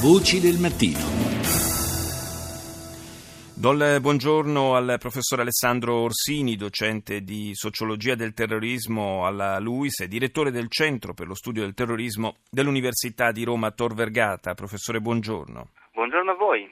Voci del mattino. Do il buongiorno al professor Alessandro Orsini, docente di sociologia del terrorismo alla LUIS e direttore del Centro per lo studio del terrorismo dell'Università di Roma Tor Vergata. Professore, buongiorno. Buongiorno a voi.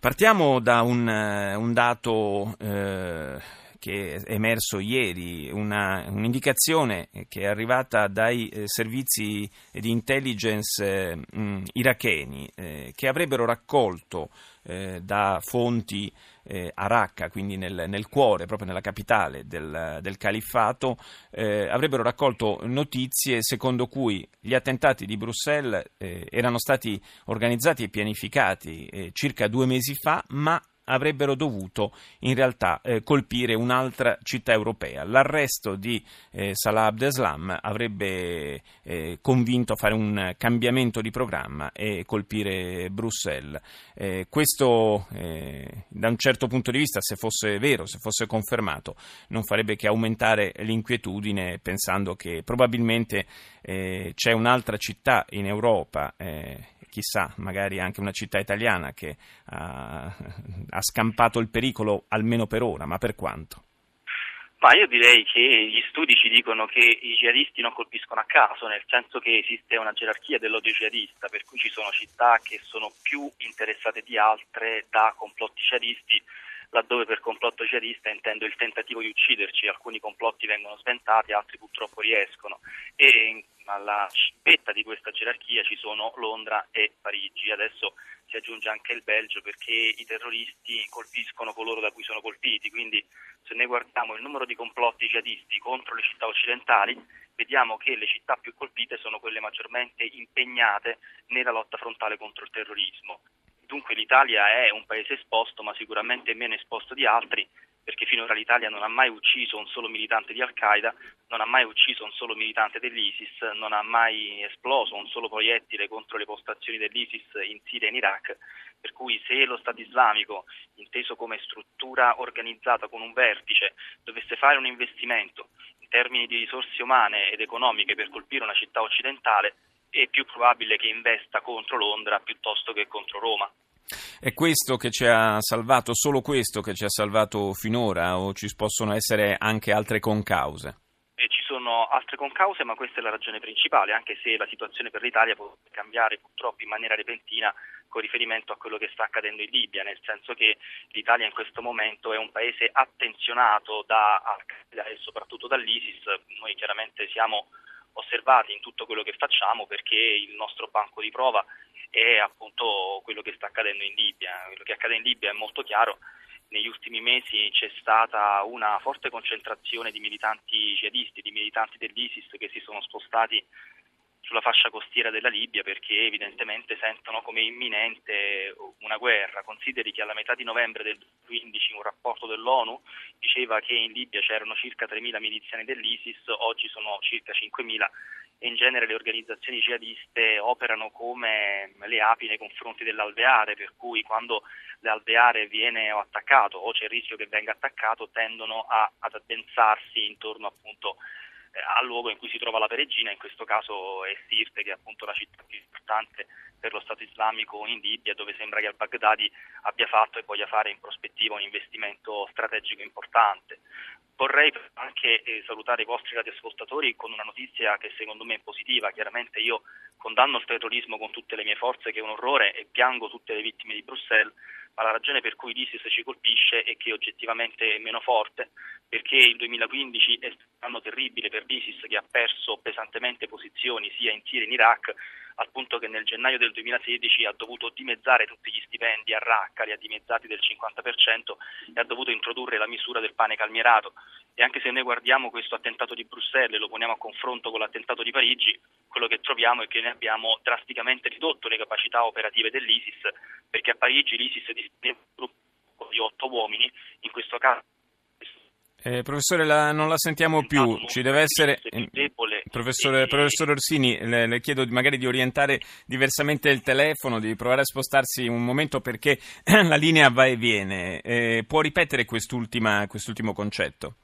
Partiamo da un, un dato eh, che è emerso ieri, una, un'indicazione che è arrivata dai eh, servizi di intelligence mh, iracheni eh, che avrebbero raccolto eh, da fonti eh, a Raqqa, quindi nel, nel, cuore, proprio nella capitale del, del califfato, avrebbero raccolto notizie secondo cui gli attentati di Bruxelles erano stati organizzati e pianificati circa due mesi fa, ma avrebbero dovuto in realtà eh, colpire un'altra città europea. L'arresto di eh, Salah Abdeslam avrebbe eh, convinto a fare un cambiamento di programma e colpire Bruxelles. Eh, questo eh, da un certo punto di vista, se fosse vero, se fosse confermato, non farebbe che aumentare l'inquietudine pensando che probabilmente eh, c'è un'altra città in Europa chissà, magari anche una città italiana che ha, ha scampato il pericolo almeno per ora, ma per quanto? Ma io direi che gli studi ci dicono che i jihadisti non colpiscono a caso, nel senso che esiste una gerarchia dell'odio jihadista, per cui ci sono città che sono più interessate di altre da complotti jihadisti laddove per complotto jihadista intendo il tentativo di ucciderci, alcuni complotti vengono sventati, altri purtroppo riescono e alla cipetta di questa gerarchia ci sono Londra e Parigi, adesso si aggiunge anche il Belgio perché i terroristi colpiscono coloro da cui sono colpiti, quindi se noi guardiamo il numero di complotti jihadisti contro le città occidentali, vediamo che le città più colpite sono quelle maggiormente impegnate nella lotta frontale contro il terrorismo. Dunque l'Italia è un paese esposto, ma sicuramente meno esposto di altri, perché finora l'Italia non ha mai ucciso un solo militante di Al-Qaeda, non ha mai ucciso un solo militante dell'ISIS, non ha mai esploso un solo proiettile contro le postazioni dell'ISIS in Siria e in Iraq, per cui se lo Stato islamico, inteso come struttura organizzata con un vertice, dovesse fare un investimento in termini di risorse umane ed economiche per colpire una città occidentale, è più probabile che investa contro Londra piuttosto che contro Roma. È questo che ci ha salvato, solo questo che ci ha salvato finora o ci possono essere anche altre concause? E ci sono altre concause, ma questa è la ragione principale, anche se la situazione per l'Italia può cambiare purtroppo in maniera repentina con riferimento a quello che sta accadendo in Libia, nel senso che l'Italia in questo momento è un paese attenzionato da Al-Qaeda e soprattutto dall'ISIS. Noi chiaramente siamo osservati in tutto quello che facciamo perché il nostro banco di prova è appunto quello che sta accadendo in Libia. Quello che accade in Libia è molto chiaro. Negli ultimi mesi c'è stata una forte concentrazione di militanti jihadisti, di militanti dell'ISIS che si sono spostati sulla fascia costiera della Libia perché evidentemente sentono come imminente una guerra. Consideri che alla metà di novembre del 2015 un rapporto dell'ONU diceva che in Libia c'erano circa 3.000 miliziani dell'ISIS, oggi sono circa 5.000 e in genere le organizzazioni jihadiste operano come le api nei confronti dell'alveare, per cui quando l'alveare viene attaccato o c'è il rischio che venga attaccato tendono a, ad addensarsi intorno appunto al luogo in cui si trova la peregina, in questo caso è Sirte, che è appunto la città più importante per lo Stato islamico in Libia, dove sembra che al-Baghdadi abbia fatto e voglia fare in prospettiva un investimento strategico importante. Vorrei anche eh, salutare i vostri radioascoltatori con una notizia che secondo me è positiva. Chiaramente io condanno il terrorismo con tutte le mie forze, che è un orrore, e piango tutte le vittime di Bruxelles, ma la ragione per cui l'ISIS ci colpisce è che oggettivamente è meno forte, perché il 2015 è stato un anno terribile per l'ISIS che ha perso pesantemente posizioni sia in Siria che in Iraq, al punto che nel gennaio del 2016 ha dovuto dimezzare tutti gli stipendi a Raqqa, li ha dimezzati del 50% e ha dovuto introdurre la misura del pane calmierato. E anche se noi guardiamo questo attentato di Bruxelles e lo poniamo a confronto con l'attentato di Parigi, quello che troviamo è che noi abbiamo drasticamente ridotto le capacità operative dell'ISIS, perché a Parigi l'ISIS disponeva di otto uomini, in questo caso eh, professore, la, non la sentiamo più, ci deve essere... Professore, professore Orsini, le, le, chiedo magari di orientare diversamente il telefono, di provare a spostarsi un momento perché la linea va e viene. Eh, può ripetere quest'ultimo concetto?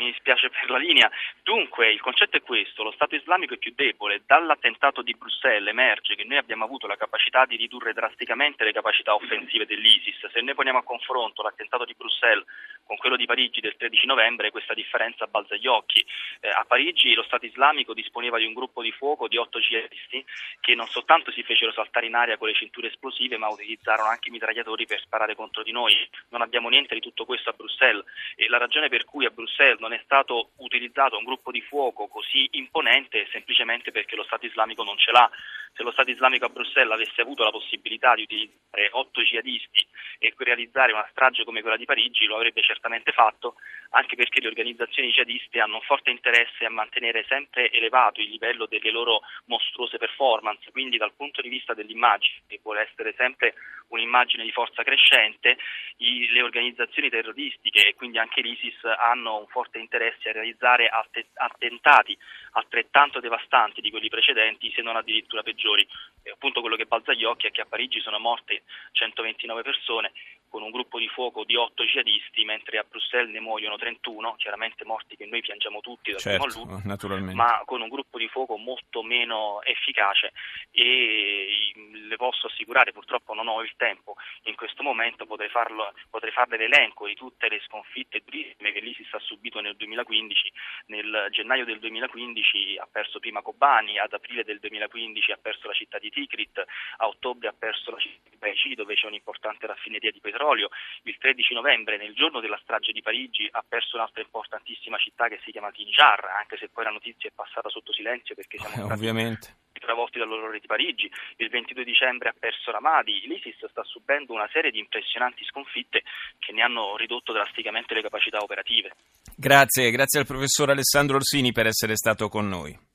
Mi dispiace per la linea. Dunque, il concetto è questo, lo Stato islamico è più debole. Dall'attentato di Bruxelles emerge che noi abbiamo avuto la capacità di ridurre drasticamente le capacità offensive dell'ISIS. Se noi poniamo a confronto l'attentato di Bruxelles con quello di Parigi del 13 novembre, questa differenza balza agli occhi. Eh, a Parigi lo Stato islamico disponeva di un gruppo di fuoco di otto jihadisti che non soltanto si fecero saltare in aria con le cinture esplosive, ma utilizzarono anche i mitragliatori per sparare contro di noi. Non abbiamo niente di tutto questo a Bruxelles e la ragione per cui a Bruxelles non è stato utilizzato un gruppo di fuoco così imponente semplicemente perché lo Stato islamico non ce l'ha. Se lo Stato islamico a Bruxelles avesse avuto la possibilità di utilizzare otto jihadisti e realizzare una strage come quella di Parigi, lo avrebbe certamente fatto, anche perché le organizzazioni jihadiste hanno un forte interesse a mantenere sempre elevato il livello delle loro mostruose performance, quindi dal punto di vista dell'immagine, che vuole essere sempre un'immagine di forza crescente, i, le organizzazioni terroristiche e quindi anche l'ISIS hanno un forte interesse a realizzare attentati altrettanto devastanti di quelli precedenti, se non addirittura peggiori. E appunto quello che balza agli occhi è che a Parigi sono morte 129 persone con un gruppo di fuoco di 8 jihadisti, mentre a Bruxelles ne muoiono 31, chiaramente morti che noi piangiamo tutti dal certo, primo all'ultimo, ma con un gruppo di fuoco molto meno efficace. E le posso assicurare, purtroppo non ho il tempo in questo momento, potrei, farlo, potrei farle l'elenco di tutte le sconfitte durissime che l'ISIS ha subito nel 2015, nel gennaio del 2015 ha perso prima Kobani, ad aprile del 2015 ha perso la città di Tikrit, a ottobre ha perso la città di Baici dove c'è un'importante raffineria di petrolio, petrolio. Il 13 novembre, nel giorno della strage di Parigi, ha perso un'altra importantissima città che si chiama Tinjar, anche se poi la notizia è passata sotto silenzio perché siamo eh, stati ovviamente. travolti dall'orrore di Parigi. Il 22 dicembre ha perso Ramadi. L'ISIS sta subendo una serie di impressionanti sconfitte che ne hanno ridotto drasticamente le capacità operative. Grazie, grazie al professor Alessandro Orsini per essere stato con noi.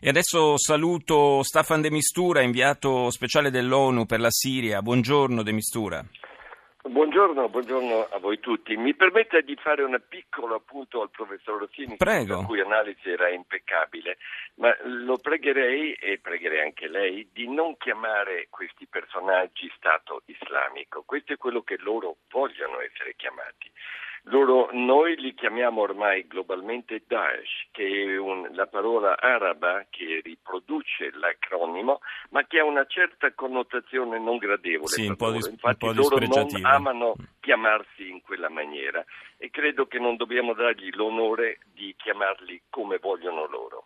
E adesso saluto Staffan De Mistura, inviato speciale dell'ONU per la Siria. Buongiorno De Mistura. Buongiorno, buongiorno, a voi tutti. Mi permetta di fare un piccolo appunto al professor Rossini, Prego. la cui analisi era impeccabile, ma lo pregherei, e pregherei anche lei, di non chiamare questi personaggi Stato islamico. Questo è quello che loro vogliono essere chiamati. Loro, noi li chiamiamo ormai globalmente Daesh, che è un, la parola araba che riproduce l'acronimo, ma che ha una certa connotazione non gradevole. Sì, un po' di, Infatti un po loro non amano chiamarsi in quella maniera e credo che non dobbiamo dargli l'onore di chiamarli come vogliono loro.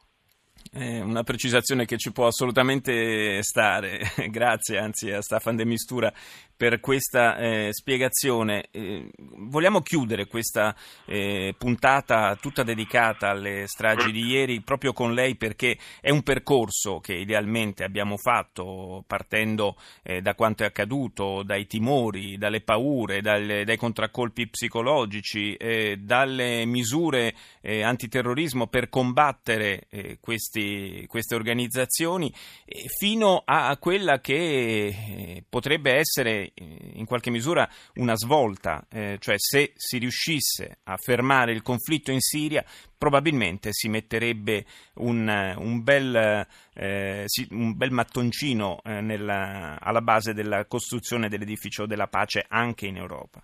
È una precisazione che ci può assolutamente stare. Grazie anzi a Staffan De Mistura per questa eh, spiegazione. Eh, vogliamo chiudere questa eh, puntata tutta dedicata alle stragi di ieri proprio con lei perché è un percorso che idealmente abbiamo fatto partendo eh, da quanto è accaduto, dai timori, dalle paure, dalle, dai contraccolpi psicologici, eh, dalle misure eh, antiterrorismo per combattere questi, queste organizzazioni fino a quella che potrebbe essere in qualche misura una svolta, eh, cioè se si riuscisse a fermare il conflitto in Siria probabilmente si metterebbe un, un, bel, eh, un bel, mattoncino eh, nella, alla base della costruzione dell'edificio della pace anche in Europa.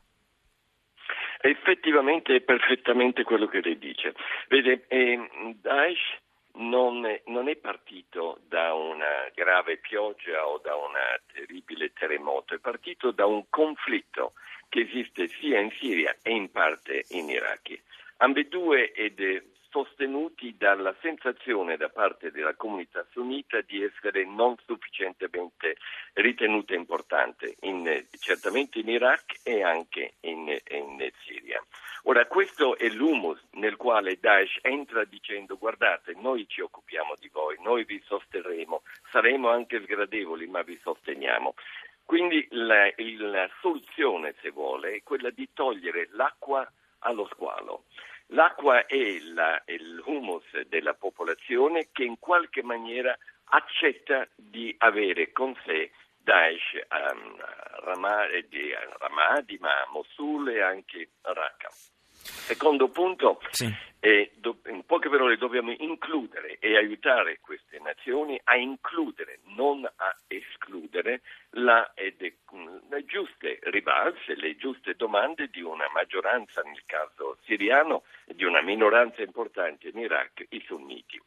Effettivamente è perfettamente quello che lei dice. Vede, eh, Daesh non è, non è, partito da una grave pioggia o da un terribile terremoto, è partito da un conflitto che esiste sia in Siria e in parte in Iraq. Ambedue ed è sostenuti dalla sensazione da parte della comunità sunnita di essere non sufficientemente ritenuta importante, in, certamente in Iraq e anche in, in Siria. Ora, questo è l'humus nel quale Daesh entra dicendo guardate, noi ci occupiamo di voi, noi vi sosterremo, saremo anche sgradevoli, ma vi sosteniamo. Quindi la, la soluzione, se vuole, è quella di togliere l'acqua allo squalo. L'acqua è la, il humus della popolazione che in qualche maniera accetta di avere con sé Daesh um, Ramadi, Ramadi, ma Mosul e anche Raqqa. Secondo punto, Sì. eh, do- in poche parole dobbiamo includere e aiutare queste nazioni a includere, non a escludere, la- eh, de- le giuste rivalse, le giuste domande di una maggioranza, nel caso siriano, e di una minoranza importante in Iraq, i sunniti.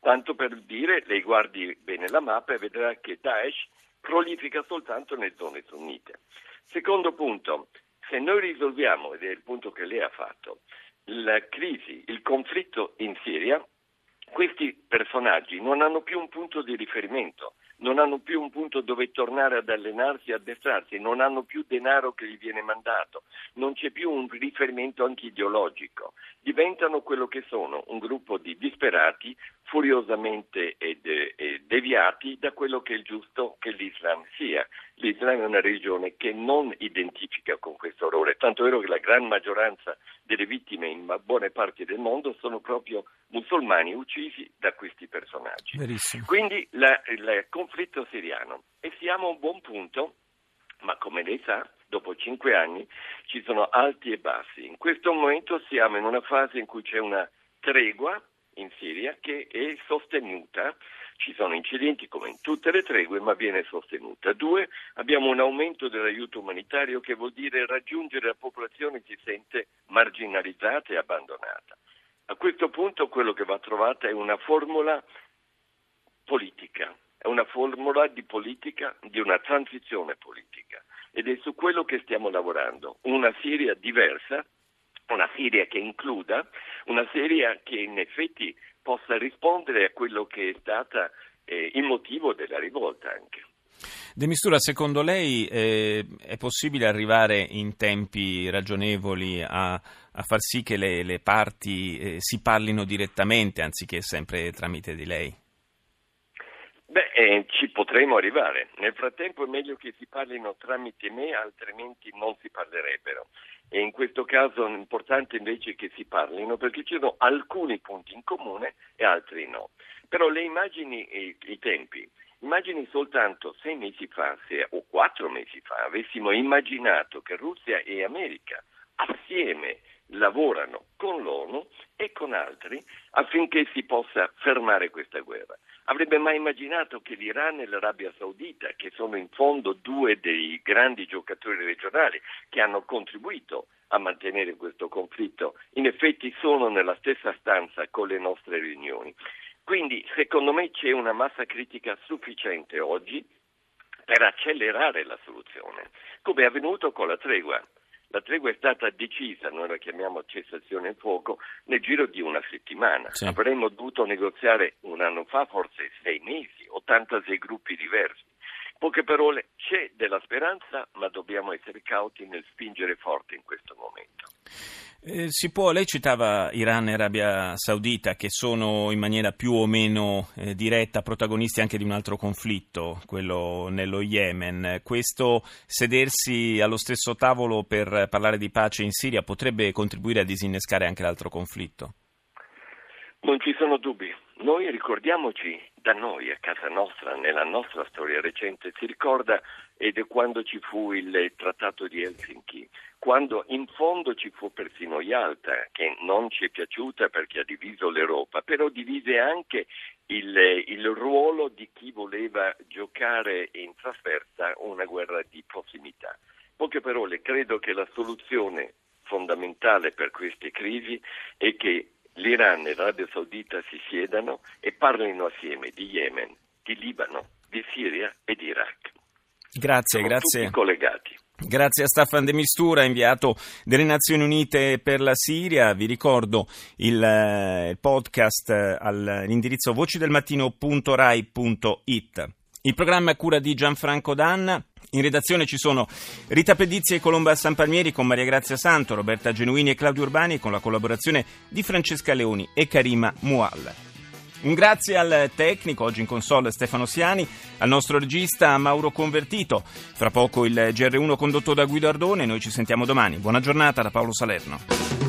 Tanto per dire, lei guardi bene la mappa e vedrà che Daesh prolifica soltanto nelle zone sunnite. Secondo punto, se noi risolviamo, ed è il punto che lei ha fatto, la crisi, il conflitto in Siria, questi personaggi non hanno più un punto di riferimento, non hanno più un punto dove tornare ad allenarsi e addestrarsi, non hanno più denaro che gli viene mandato, non c'è più un riferimento anche ideologico. Diventano quello che sono, un gruppo di disperati, furiosamente deviati da quello che è il giusto che l'Islam sia. L'Islam è una religione che non identifica con questo orrore, tanto è vero che la gran maggioranza delle vittime in buone parti del mondo sono proprio musulmani uccisi da questi personaggi. Verissimo. Quindi la- il conflitto siriano e siamo a un buon punto, ma come lei sa, dopo cinque anni ci sono alti e bassi. In questo momento siamo in una fase in cui c'è una tregua in Siria che è sostenuta. Ci sono incidenti come in tutte le tregue, ma viene sostenuta. Due, abbiamo un aumento dell'aiuto umanitario che vuol dire raggiungere la popolazione che si sente marginalizzata e abbandonata. A questo punto quello che va trovata è una formula politica, è una formula di politica, di una transizione politica ed è su quello che stiamo lavorando, una Siria diversa, una Siria che includa, una Siria che in effetti possa rispondere a quello che è stata eh, il motivo della rivolta anche. De Mistura, secondo lei eh, è possibile arrivare in tempi ragionevoli a, a far sì che le, le parti eh, si parlino direttamente anziché sempre tramite di lei? Beh, eh, ci potremo arrivare. Nel frattempo è meglio che si parlino tramite me, altrimenti non si parlerebbero. E in questo caso è importante invece che si parlino perché ci sono alcuni punti in comune e altri no. Però le immagini e i tempi. Immagini soltanto sei mesi fa se, o quattro mesi fa avessimo immaginato che Russia e America assieme lavorano con l'ONU e con altri affinché si possa fermare questa guerra. Avrebbe mai immaginato che l'Iran e l'Arabia Saudita, che sono in fondo due dei grandi giocatori regionali che hanno contribuito a mantenere questo conflitto, in effetti sono nella stessa stanza con le nostre riunioni. Quindi secondo me c'è una massa critica sufficiente oggi per accelerare la soluzione, come è avvenuto con la tregua. La tregua è stata decisa, noi la chiamiamo cessazione del fuoco, nel giro di una settimana. Sì. Avremmo dovuto negoziare un anno fa, forse sei mesi, 86 gruppi diversi. In poche parole, c'è della speranza, ma dobbiamo essere cauti nel spingere forte in questo momento. Eh, può, lei citava Iran e Arabia Saudita che sono in maniera più o meno eh, diretta protagonisti anche di un altro conflitto, quello nello Yemen. Questo sedersi allo stesso tavolo per parlare di pace in Siria potrebbe contribuire a disinnescare anche l'altro conflitto? Non ci sono dubbi. Noi ricordiamoci da noi, a casa nostra, nella nostra storia recente, si ricorda ed è quando ci fu il trattato di Helsinki, quando in fondo ci fu persino Yalta, che non ci è piaciuta perché ha diviso l'Europa, però divise anche il, il ruolo di chi voleva giocare in trasferta una guerra di prossimità. Poche parole, credo che la soluzione fondamentale per queste crisi è che l'Iran e l'Arabia Saudita si siedano e parlino assieme di Yemen, di Libano, di Siria e di Iraq. Grazie, Sono grazie. tutti collegati. Grazie a Staffan De Mistura, inviato delle Nazioni Unite per la Siria. Vi ricordo il, eh, podcast eh, all'indirizzo vocidelmattino.rai.it. Il programma è cura di Gianfranco Danna. In redazione ci sono Rita Pedizzi e Colomba Sanpalmieri con Maria Grazia Santo, Roberta Genuini e Claudio Urbani con la collaborazione di Francesca Leoni e Karima Mual. Un grazie al tecnico, oggi in console Stefano Siani, al nostro regista Mauro Convertito. Fra poco il GR1 condotto da Guido Ardone, noi ci sentiamo domani. Buona giornata da Paolo Salerno.